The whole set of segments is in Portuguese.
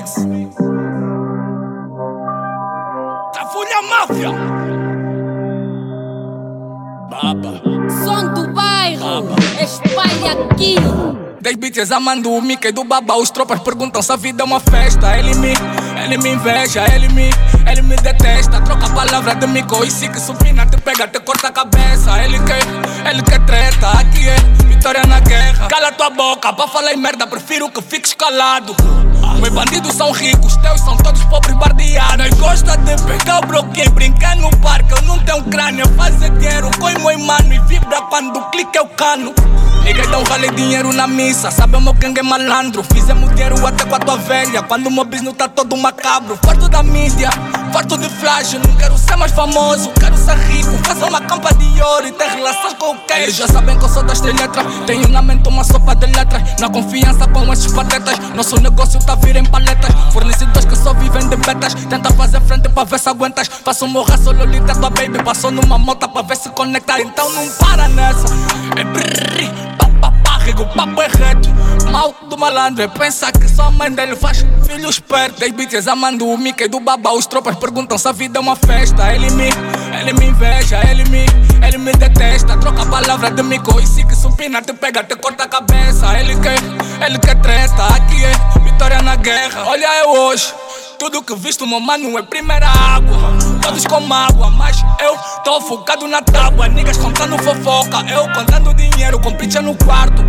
mix. Trafulha Máfia. Baba. Som do bairro, espalha aqui. 10 bitches amando o Mickey do baba Os tropas perguntam se a vida é uma festa Ele me, ele me inveja, ele me, ele me detesta Troca a palavra de mico e se que supina te pega, te corta a cabeça Ele quer, ele quer treta, aqui é Cala tua boca, pra falar merda prefiro que fiques calado. Meus bandidos são ricos, teus são todos pobres bardeados. Nós gosta de pegar o bloquinho, brincar no parque. Eu não tenho crânio, fazer dinheiro com meu mano E vibra quando é o cano. Niggas dão vale dinheiro na missa, sabe o meu é malandro. Fizemos dinheiro até com a tua velha, quando o meu business tá todo macabro. Farto da mídia, farto de flash Não quero ser mais famoso, quero ser rico Fazer uma campa de ouro e ter relações com o cash. Eles já sabem que eu sou das letras Tenho na mente uma sopa de letras. Na confiança com esses patetas. Nosso negócio tá vir em paletas. Fornecedores que só vivem de betas. Tenta fazer frente pra ver se aguentas. Faço um raço, lolita tua baby. Passou numa moto pra ver se conecta. Então não para nessa. É brrr, rigo, papo é reto. Mal do malandro é pensar que só a mãe dele faz filho esperto. 10 bitches amando o Mickey do baba Os tropas perguntam se a vida é uma festa. Ele me, ele me inveja, ele me, ele me detesta. Troca a palavra de mico e se que supina te pega, te corta a cabeça. Ele quer, ele quer treta, aqui é vitória na guerra. Olha eu hoje tudo que visto, meu mano, é primeira água. Todos com mágoa, mas eu tô focado na tábua. Niggas contando fofoca, eu contando dinheiro com pitcha no quarto.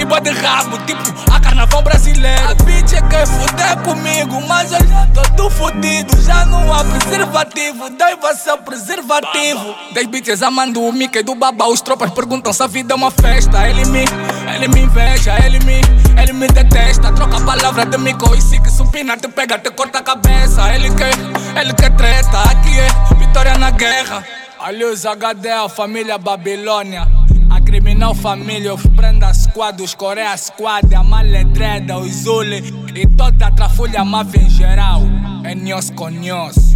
E boa de rabo, tipo a carnaval brasileiro. A bitch é quer fuder comigo, mas eu já tô tudo fudido. Já não há preservativo, dai você o preservativo. 10 bitches amando o Mickey do baba. Os tropas perguntam se a vida é uma festa. Ele me, ele me inveja, ele me, ele me detesta. Troca a palavra de mico e que supina te pega, te corta a cabeça. Ele quer guerra. Olha os a família Babilônia. A criminal família, os prenda squad, os Coreia squad, a maledreda, os Zuli e toda a trafulha máfia em geral. É nós com.